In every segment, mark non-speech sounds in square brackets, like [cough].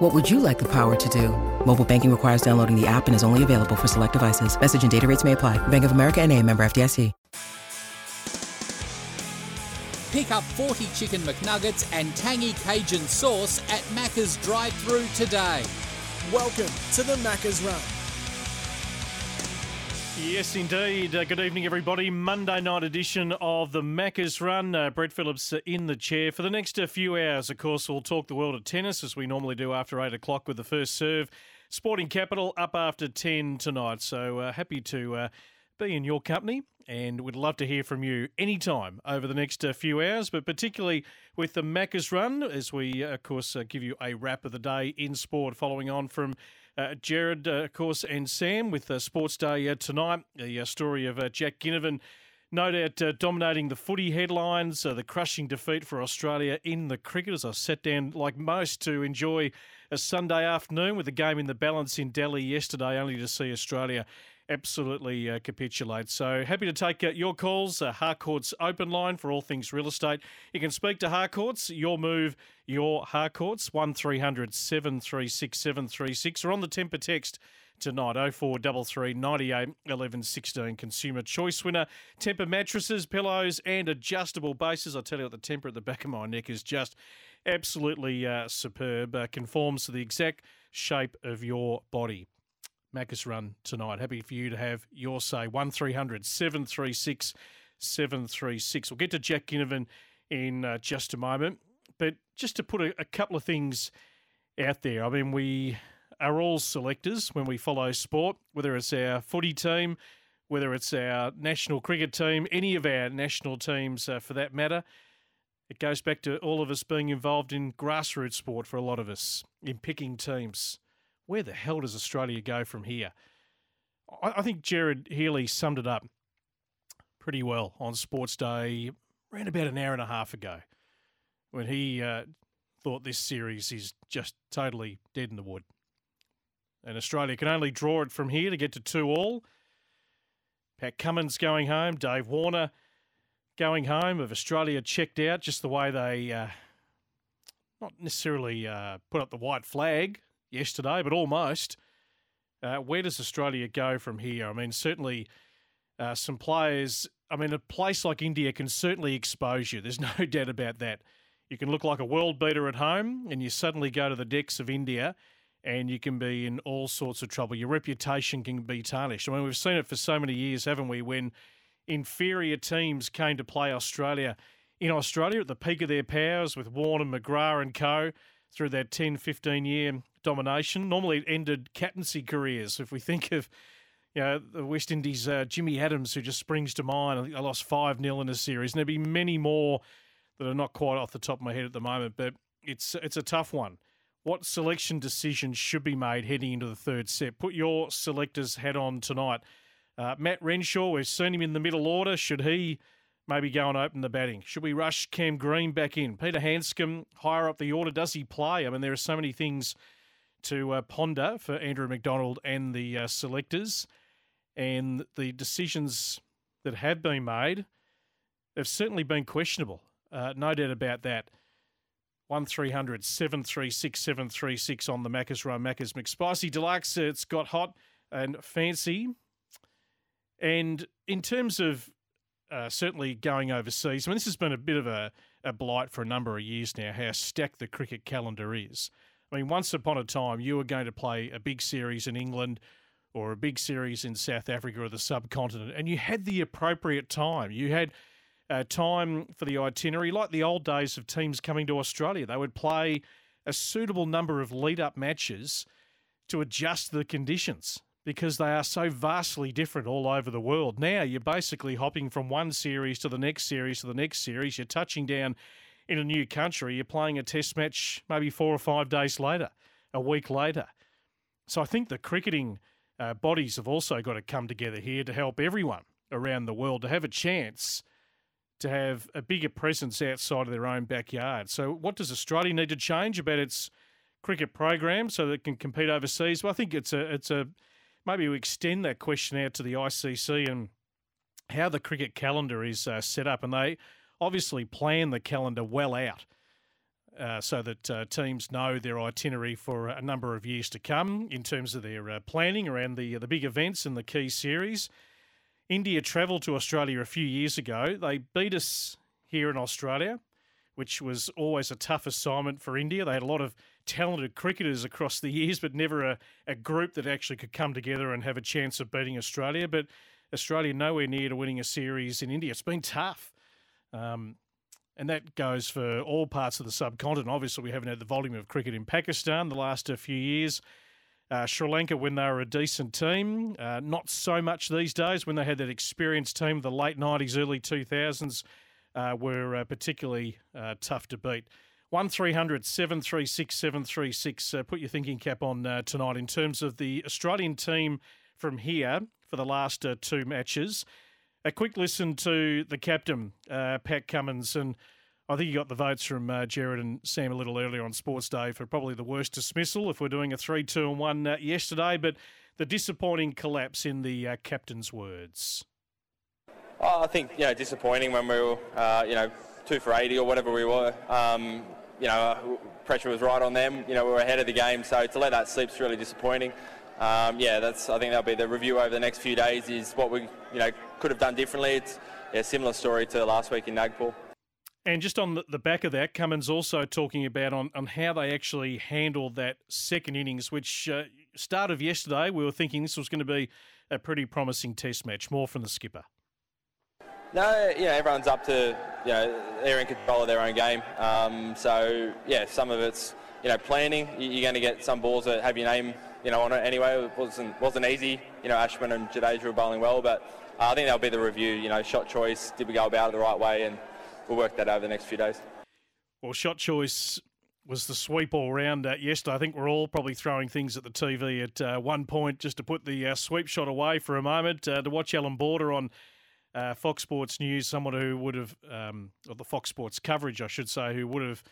What would you like the power to do? Mobile banking requires downloading the app and is only available for select devices. Message and data rates may apply. Bank of America and a member FDIC. Pick up 40 chicken McNuggets and tangy Cajun sauce at Macca's drive-through today. Welcome to the Macca's Run. Yes, indeed. Uh, good evening, everybody. Monday night edition of the Macca's Run. Uh, Brett Phillips uh, in the chair. For the next uh, few hours, of course, we'll talk the world of tennis as we normally do after 8 o'clock with the first serve. Sporting Capital up after 10 tonight. So uh, happy to be in your company and we'd love to hear from you anytime over the next uh, few hours, but particularly with the Macca's Run as we, uh, of course, uh, give you a wrap of the day in sport, following on from uh, Jared, uh, of course, and Sam with uh, Sports Day uh, tonight. The uh, story of Jack Ginnivan. No doubt dominating the footy headlines, the crushing defeat for Australia in the cricket as I sat down, like most, to enjoy a Sunday afternoon with the game in the balance in Delhi yesterday, only to see Australia absolutely uh, capitulate. So happy to take uh, your calls. Uh, Harcourt's open line for all things real estate. You can speak to Harcourt's, your move, your Harcourt's, 1300 736 736, or on the Tempur text tonight 0433 98 11 16 consumer choice winner. Tempur mattresses pillows and adjustable bases. I tell you what the Tempur at the back of my neck is just absolutely uh, superb. Uh, conforms to the exact shape of your body Macca's run tonight. Happy for you to have your say. 1300 736 736. We'll get to Jack Ginnivan in uh, just a moment. But just to put a, a couple of things out there, I mean, we are all selectors when we follow sport, whether it's our footy team, whether it's our national cricket team, any of our national teams uh, for that matter. It goes back to all of us being involved in grassroots sport for a lot of us, in picking teams where the hell does Australia go from here? I, I think Jared Healy summed it up pretty well on Sports Day around about an hour and a half ago when he uh, thought this series is just totally dead in the wood. And Australia can only draw it from here to get to two all. Pat Cummins going home, Dave Warner going home. Of Australia checked out, just the way they uh, not necessarily uh, put up the white flag yesterday, but almost. Uh, where does Australia go from here? I mean, certainly uh, some players. I mean, a place like India can certainly expose you. There's [laughs] no doubt about that. You can look like a world beater at home, and you suddenly go to the decks of India, and you can be in all sorts of trouble. Your reputation can be tarnished. I mean, we've seen it for so many years, haven't we? When inferior teams came to play Australia in Australia at the peak of their powers with Warner, McGrath, and co through that 10, 15 year domination. Normally, ended captaincy careers. If we think of you know, the West Indies, uh, Jimmy Adams, who just springs to mind. I think lost 5 0 in a series. And there'll be many more that are not quite off the top of my head at the moment, but it's it's a tough one. What selection decisions should be made heading into the third set? Put your selector's hat on tonight. Uh, Matt Renshaw, we've seen him in the middle order. Should he maybe go and open the batting? Should we rush Cam Green back in? Peter Handscomb higher up the order. Does he play? I mean, there are so many things to uh, ponder for Andrew McDonald and the uh, selectors, and the decisions that have been made have certainly been questionable. Uh, no doubt about that. 1300 736 736 on the Macca's Run, Macca's McSpicy Deluxe. It's got hot and fancy. And in terms of uh, certainly going overseas. I mean, this has been a bit of a, a blight for a number of years now, how stacked the cricket calendar is. I mean, once upon a time, you were going to play a big series in England or a big series in South Africa or the subcontinent, and you had the appropriate time. You had uh, time for the itinerary, like the old days of teams coming to Australia. They would play a suitable number of lead up matches to adjust the conditions because they are so vastly different all over the world. Now you're basically hopping from one series to the next series to the next series. You're touching down in a new country. You're playing a test match maybe four or five days later, a week later. So I think the cricketing uh, bodies have also got to come together here to help everyone around the world to have a chance to have a bigger presence outside of their own backyard. So, what does Australia need to change about its cricket program so that it can compete overseas? Well, I think it's a it's a maybe we extend that question out to the ICC and how the cricket calendar is uh, set up, and they obviously plan the calendar well out. Uh, so that uh, teams know their itinerary for a number of years to come in terms of their uh, planning around the the big events and the key series. India travelled to Australia a few years ago. They beat us here in Australia, which was always a tough assignment for India. They had a lot of talented cricketers across the years, but never a, a group that actually could come together and have a chance of beating Australia. But Australia nowhere near to winning a series in India. It's been tough. Um, and that goes for all parts of the subcontinent. Obviously, we haven't had the volume of cricket in Pakistan the last few years. Uh, Sri Lanka, when they were a decent team, uh, not so much these days. When they had that experienced team, the late 90s, early 2000s, uh, were uh, particularly uh, tough to beat. 1300 736 736. Uh, put your thinking cap on tonight in terms of the Australian team from here for the last two matches a quick listen to the captain, uh, Pat Cummins, and I think you got the votes from uh, Jared and Sam a little earlier on Sports Day for probably the worst dismissal if we're doing a 3 2 and 1 uh, yesterday, but the disappointing collapse in the uh, captain's words. Oh, I think, you know, disappointing when we were, uh, you know, two for 80 or whatever we were. Um, you know, pressure was right on them. You know, we were ahead of the game, so to let that slip's really disappointing um, yeah, that's. I think that'll be the review over the next few days. Is what we, you know, could have done differently. It's yeah, similar story to last week in Nagpur. And just on the back of that, Cummins also talking about on, on how they actually handled that second innings, which uh, start of yesterday, we were thinking this was going to be a pretty promising test match. More from the skipper. No, yeah, everyone's up to, you know, they're in control of their own game. Um, so, yeah, some of it's, you know, planning. You're going to get some balls that have your name you know, on it anyway. It wasn't wasn't easy. You know, Ashwin and Jadeja were bowling well, but uh, I think that'll be the review. You know, shot choice, did we go about it the right way, and we'll work that over the next few days. Well, shot choice was the sweep all round uh, yesterday. I think we're all probably throwing things at the TV at uh, one point just to put the uh, sweep shot away for a moment. Uh, to watch Allan Border on uh, Fox Sports News, someone who would have, um, or the Fox Sports coverage, I should say, who would have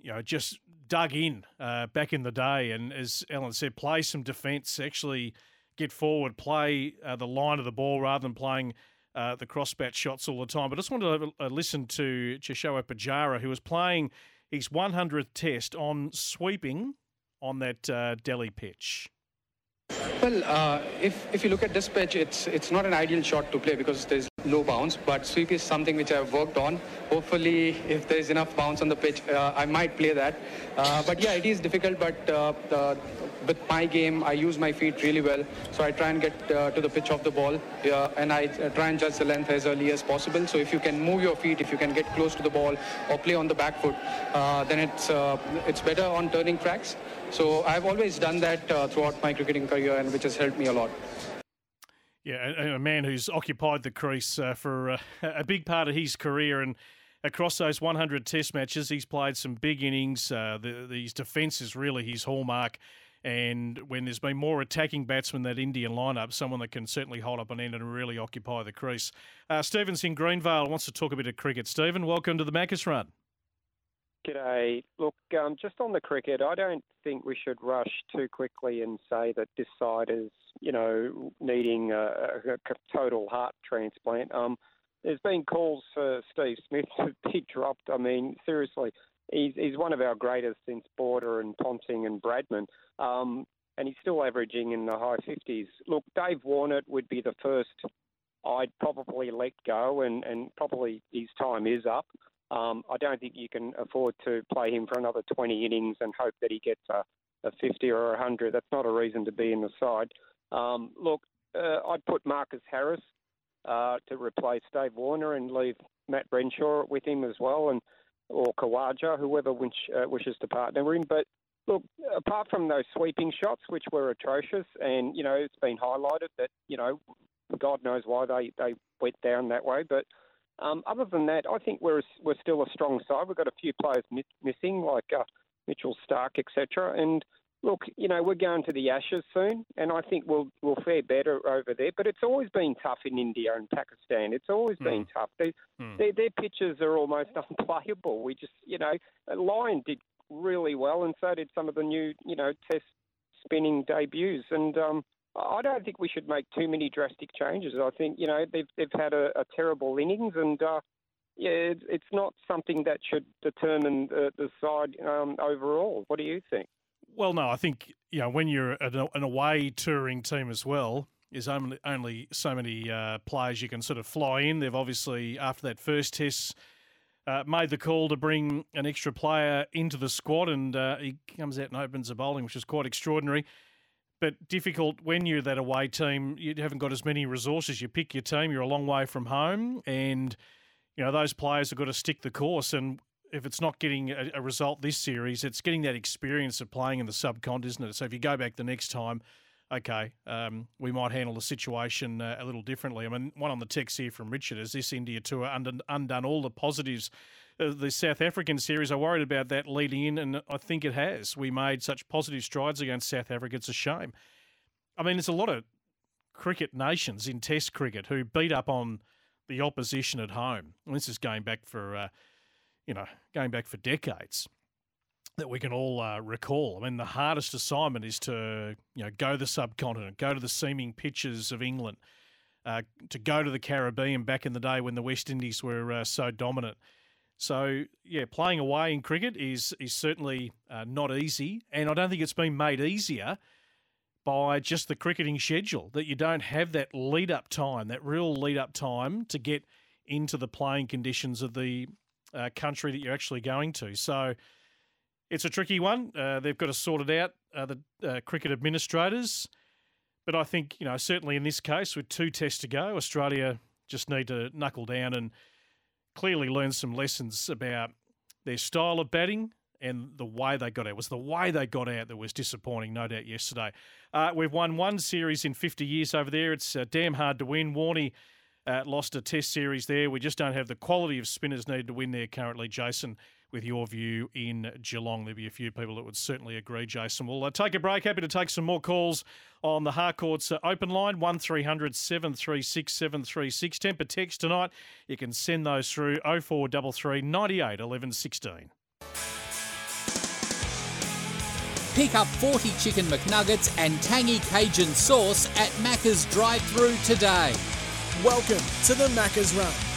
you know, just dug in uh, back in the day, and as Ellen said, play some defence, actually get forward, play uh, the line of the ball rather than playing uh, the crossbat shots all the time. But I just wanted to listen to Cheteshwar Pujara, who was playing his 100th test on sweeping on that uh, Delhi pitch. Well, uh, if, if you look at this pitch, it's it's not an ideal shot to play because there's low bounce, but sweep is something which I've worked on. Hopefully, if there's enough bounce on the pitch, uh, I might play that. Uh, but yeah, it is difficult, but uh, with my game, I use my feet really well. So I try and get uh, to the pitch of the ball, and I uh, try and judge the length as early as possible. So if you can move your feet, if you can get close to the ball or play on the back foot, then it's, it's better on turning tracks. So I've always done that uh, throughout my cricketing career, and which has helped me a lot. Yeah, a, man who's occupied the crease uh, for uh, a big part of his career, and across those 100 Test matches, he's played some big innings. Uh, the, his defence is really his hallmark. And when there's been more attacking batsmen that Indian lineup, someone that can certainly hold up an end and really occupy the crease. Uh, Stevens in Greenvale wants to talk a bit of cricket. Stephen, welcome to the Macca's Run. G'day. Look, um, just on the cricket, I don't think we should rush too quickly and say that this side is, you know, needing a, a total heart transplant. Um, there's been calls for Steve Smith [laughs] to be dropped. I mean, seriously, he's, he's one of our greatest since Border and Ponting and Bradman. Um, and he's still averaging in the high 50s. Look, Dave Warner would be the first I'd probably let go, and, and probably his time is up. Um, I don't think you can afford to play him for another 20 innings and hope that he gets a, a 50 or a 100. That's not a reason to be in the side. Um, look, uh, I'd put Marcus Harris uh, to replace Dave Warner and leave Matt Renshaw with him as well, and or Khawaja, whoever wish, uh, wishes to partner him. But look, apart from those sweeping shots, which were atrocious, and you know it's been highlighted that you know God knows why they they went down that way, but um, other than that, I think we're we're still a strong side. We've got a few players mi- missing, like uh, Mitchell Starc, etc. And look, you know, we're going to the Ashes soon, and I think we'll we'll fare better over there. But it's always been tough in India and Pakistan. It's always mm. been tough. They, mm. Their their pitches are almost [laughs] unplayable. We just, you know, Lyon did really well, and so did some of the new, you know, Test spinning debuts. And um, I don't think we should make too many drastic changes. I think, you know, they've they've had a, a terrible innings and. Uh, yeah, it's, not something that should determine the, the side um, overall. What do you think? Well, no, I think you know when you're an away touring team as well, is only only so many uh, players you can sort of fly in. They've obviously after that first test. Uh, made the call to bring an extra player into the squad, and uh, he comes out and opens the bowling, which is quite extraordinary. But difficult when you're that away team. You haven't got as many resources. You pick your team. You're a long way from home, and you know those players have got to stick the course. And if it's not getting a, a, result this series, it's getting that experience of playing in the subcont, isn't it? So if you go back the next time, okay, um, we might handle the situation uh, a little differently. I mean, one on the text here from Richard is this India tour undone, undone all the positives. Uh, the South African series, I worried about that leading in, and I think it has. We made such positive strides against South Africa. It's a shame. I mean, there's a lot of cricket nations in Test cricket who beat up on the opposition at home. And this is going back for. Uh, you know, going back for decades that we can all uh, recall. I mean, the hardest assignment is to, you know, go the subcontinent, go to the seaming pitches of England, uh, to go to the Caribbean back in the day when the West Indies were uh, so dominant. So, yeah, playing away in cricket is is certainly uh, not easy, and I don't think it's been made easier by just the cricketing schedule that you don't have that lead up time, that real lead up time to get into the playing conditions of the uh, country that you're actually going to. So it's a tricky one. Uh, they've got to sort it out, uh, the uh, cricket administrators. But I think, you know, certainly in this case, with two tests to go, Australia just need to knuckle down and clearly learned some lessons about their style of batting and the way they got out. It was the way they got out that was disappointing, no doubt, yesterday. Uh, we've won one series in 50 years over there. It's uh, damn hard to win. Warney uh, lost a test series there. We just don't have the quality of spinners needed to win there currently. Jason, with your view in Geelong, there'd be a few people that would certainly agree, Jason. We'll uh, take a break. Happy to take some more calls on the Harcourts uh, open line, 1300 736 736. Tempur text tonight. You can send those through 0433 98 11 16. Pick up 40 chicken McNuggets and tangy Cajun sauce at Macca's drive through today. Welcome to the Macca's Run.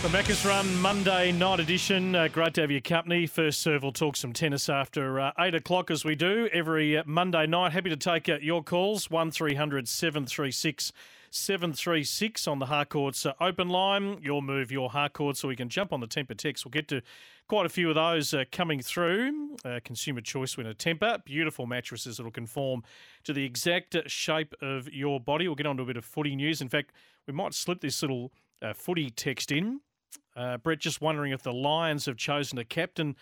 The Macca's Run Monday night edition. Uh, great to have your company. First serve, we'll talk some tennis after uh, 8 o'clock as we do every uh, Monday night. Happy to take uh, your calls, 1300 736 736 on the Harcourts uh, open line. Your move, your Harcourt, so we can jump on the Tempur text. We'll get to quite a few of those coming through. Consumer choice winner Tempur. Beautiful mattresses that'll conform to the exact shape of your body. We'll get on to a bit of footy news. In fact, we might slip this little footy text in. Uh, Brett, just wondering if the Lions have chosen a captain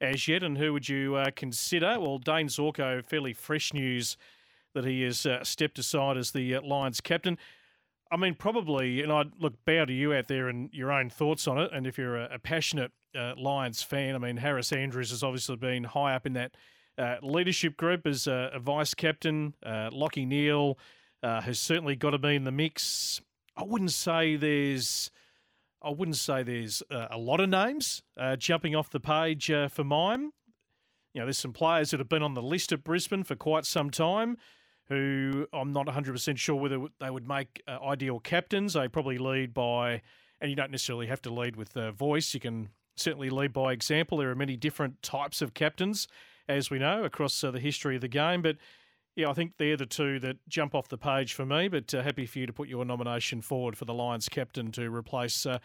as yet, and who would you uh, consider? Well, Dane Zorko, fairly fresh news that he has uh, stepped aside as the Lions captain. I mean, probably, and I'd look bow to you out there and your own thoughts on it. And if you're a, a passionate uh, Lions fan, I mean, Harris Andrews has obviously been high up in that uh, leadership group as a, vice captain. Uh, Lachie Neale uh, has certainly got to be in the mix. I wouldn't say there's, I wouldn't say there's uh, a lot of names uh, jumping off the page for mine. You know, there's some players that have been on the list at Brisbane for quite some time who I'm not 100% sure whether they would make uh, ideal captains. They probably lead by, and you don't necessarily have to lead with uh, voice. You can certainly lead by example. There are many different types of captains, as we know, across uh, the history of the game. But yeah, I think they're the two that jump off the page for me. But uh, happy for you to put your nomination forward for the Lions captain to replace. Uh,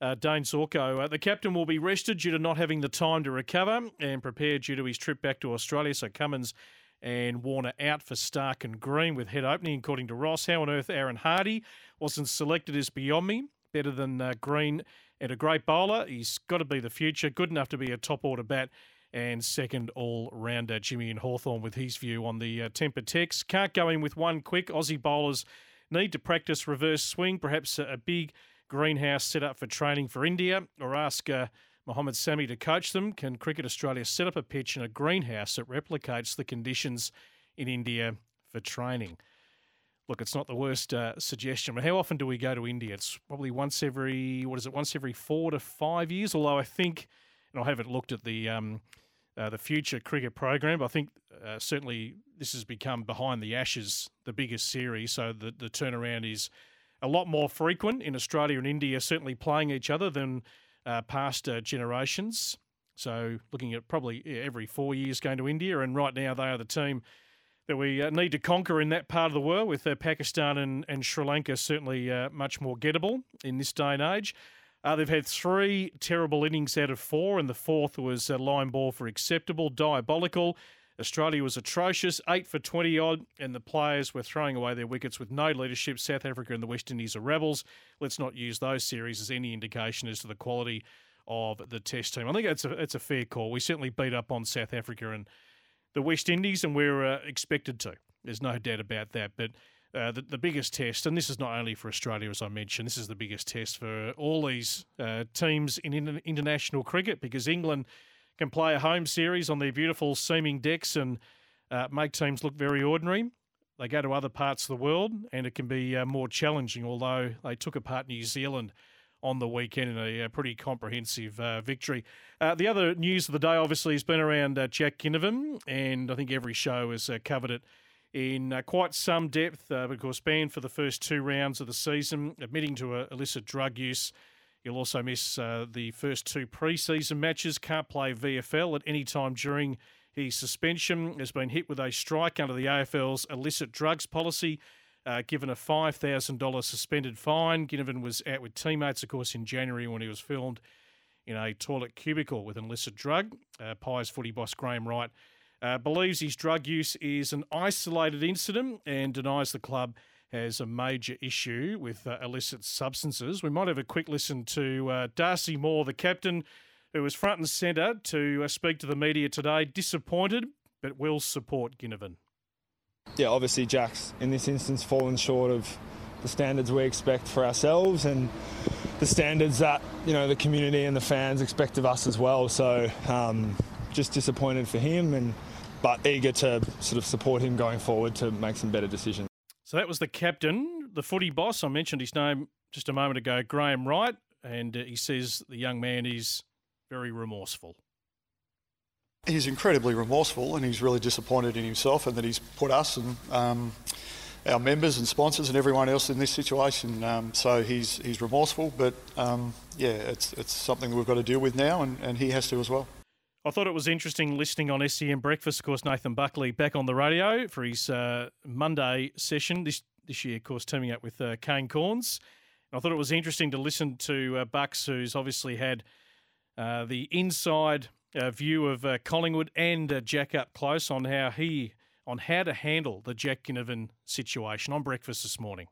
uh, Dane Zorko. Uh, the captain will be rested due to not having the time to recover and prepared due to his trip back to Australia. So Cummins and Warner out for Starc and Green with head opening, according to Ross. How on earth Aaron Hardie wasn't selected is beyond me. Better than uh, Green and a great bowler. He's got to be the future. Good enough to be a top order bat. And second all rounder, Jimmy and Hawthorn with his view on the uh, Tempur text. Can't go in with one quick. Aussie bowlers need to practice reverse swing, perhaps a, a big greenhouse set up for training for India, or ask uh, Mohamed Sami to coach them. Can Cricket Australia set up a pitch in a greenhouse that replicates the conditions in India for training? Look, it's not the worst uh, suggestion, but how often do we go to India? It's probably once every, what is it, once every four to five years, although I think, and I haven't looked at the. Um, uh, the future cricket program. I think uh, certainly this has become behind the Ashes the biggest series, so the the turnaround is a lot more frequent in Australia and India, certainly playing each other than uh, past uh, generations. So looking at probably every four years going to India, and right now they are the team that we uh, need to conquer in that part of the world with uh, Pakistan and, and Sri Lanka certainly much more gettable in this day and age. Uh, they've had three terrible innings out of four, and the fourth was a line ball for acceptable, diabolical. Australia was atrocious, 8 for 20 odd, and the players were throwing away their wickets with no leadership. South Africa and the West Indies are rebels. Let's not use those series as any indication as to the quality of the Test team. I think it's a, it's a fair call. We certainly beat up on South Africa and the West Indies, and we're uh, expected to. There's no doubt about that. But uh, the, the biggest test, and this is not only for Australia, as I mentioned, this is the biggest test for all these uh, teams in, in international cricket because England can play a home series on their beautiful seaming decks and uh, make teams look very ordinary. They go to other parts of the world and it can be uh, more challenging, although they took apart New Zealand on the weekend in a, a pretty comprehensive uh, victory. Uh, the other news of the day, obviously, has been around uh, Jack Ginnivan, and I think every show has uh, covered it in uh, quite some depth, uh, of course, banned for the first two rounds of the season, admitting to uh, illicit drug use. He'll also miss uh, the first two pre-season matches. Can't play VFL at any time during his suspension. Has been hit with a strike under the AFL's illicit drugs policy. Uh, given a $5,000 suspended fine. Ginnivan was out with teammates, of course, in January when he was filmed in a toilet cubicle with an illicit drug. Uh, Pies footy boss Graham Wright uh, believes his drug use is an isolated incident and denies the club has a major issue with uh, illicit substances. We might have a quick listen to uh, Darcy Moore, the captain, who was front and centre to uh, speak to the media today. Disappointed, but will support Ginnivan. Yeah, obviously, Jack's in this instance fallen short of the standards we expect for ourselves and the standards that you know the community and the fans expect of us as well. So, um, just disappointed for him and but eager to sort of support him going forward to make some better decisions. So that was the captain, the footy boss. I mentioned his name just a moment ago, Graham Wright, and uh, he says the young man is very remorseful. He's incredibly remorseful, and he's really disappointed in himself, and that he's put us and um, our members and sponsors and everyone else in this situation. Um, so he's he's remorseful, but um, yeah, it's it's something that we've got to deal with now, and, and he has to as well. I thought it was interesting listening on SEN Breakfast. Of course, Nathan Buckley back on the radio for his uh, Monday session this this year. Of course, teaming up with uh, Kane Cornes. And I thought it was interesting to listen to uh, Bucks, who's obviously had uh, the inside uh, view of uh, Collingwood and Jack up close on how he on how to handle the Jack Ginnivan situation on breakfast this morning.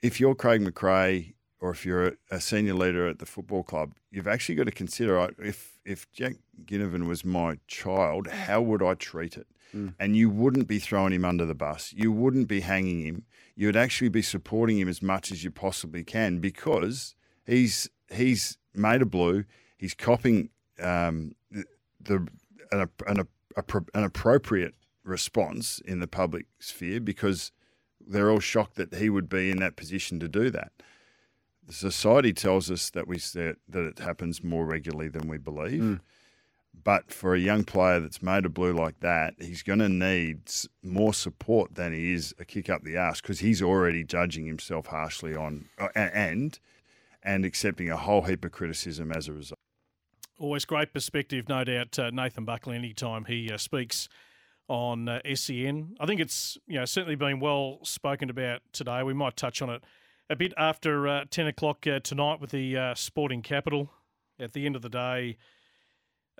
If you're Craig McRae or if you're a senior leader at the football club, you've actually got to consider if if Jack Ginnivan was my child, how would I treat it? Mm. And you wouldn't be throwing him under the bus. You wouldn't be hanging him. You would actually be supporting him as much as you possibly can because he's he's made a blue. He's copying um, the, the an, an, an appropriate response in the public sphere because they're all shocked that he would be in that position to do that society tells us that we that, that it happens more regularly than we believe. Mm. But for a young player that's made a blue like that, he's going to need more support than he is a kick up the ass because he's already judging himself harshly on uh, and and accepting a whole heap of criticism as a result. Always great perspective, no doubt. Uh, Nathan Buckley, anytime he uh, speaks on uh, SEN, I think it's you know certainly been well spoken about today. We might touch on it a bit after uh, 10 o'clock uh, tonight with the uh, Sporting Capital. At the end of the day,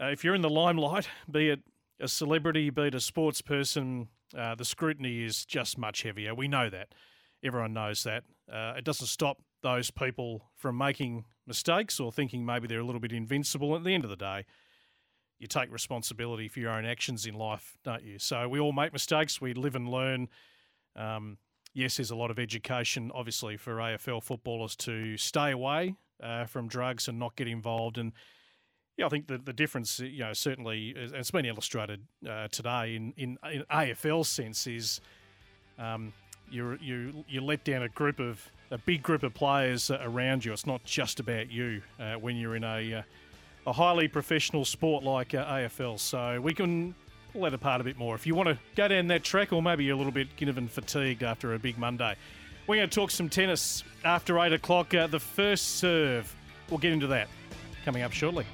uh, if you're in the limelight, [laughs] be it a celebrity, be it a sports person, uh, the scrutiny is just much heavier. We know that. Everyone knows that. Uh, it doesn't stop those people from making mistakes or thinking maybe they're a little bit invincible. At the end of the day, you take responsibility for your own actions in life, don't you? So we all make mistakes. We live and learn. Um, yes, there's a lot of education, obviously, for AFL footballers to stay away uh, from drugs and not get involved. And yeah, I think the, the difference, you know, certainly, it's been illustrated uh, today in, in, in AFL sense, is um, you you you let down a group of a big group of players around you. It's not just about you uh, when you're in a uh, a highly professional sport like uh, AFL. So we can let apart a bit more. If you want to go down that track, or maybe you're a little bit Ginnivan fatigued after a big Monday, we're going to talk some tennis after eight o'clock. Uh, the first serve. We'll get into that coming up shortly.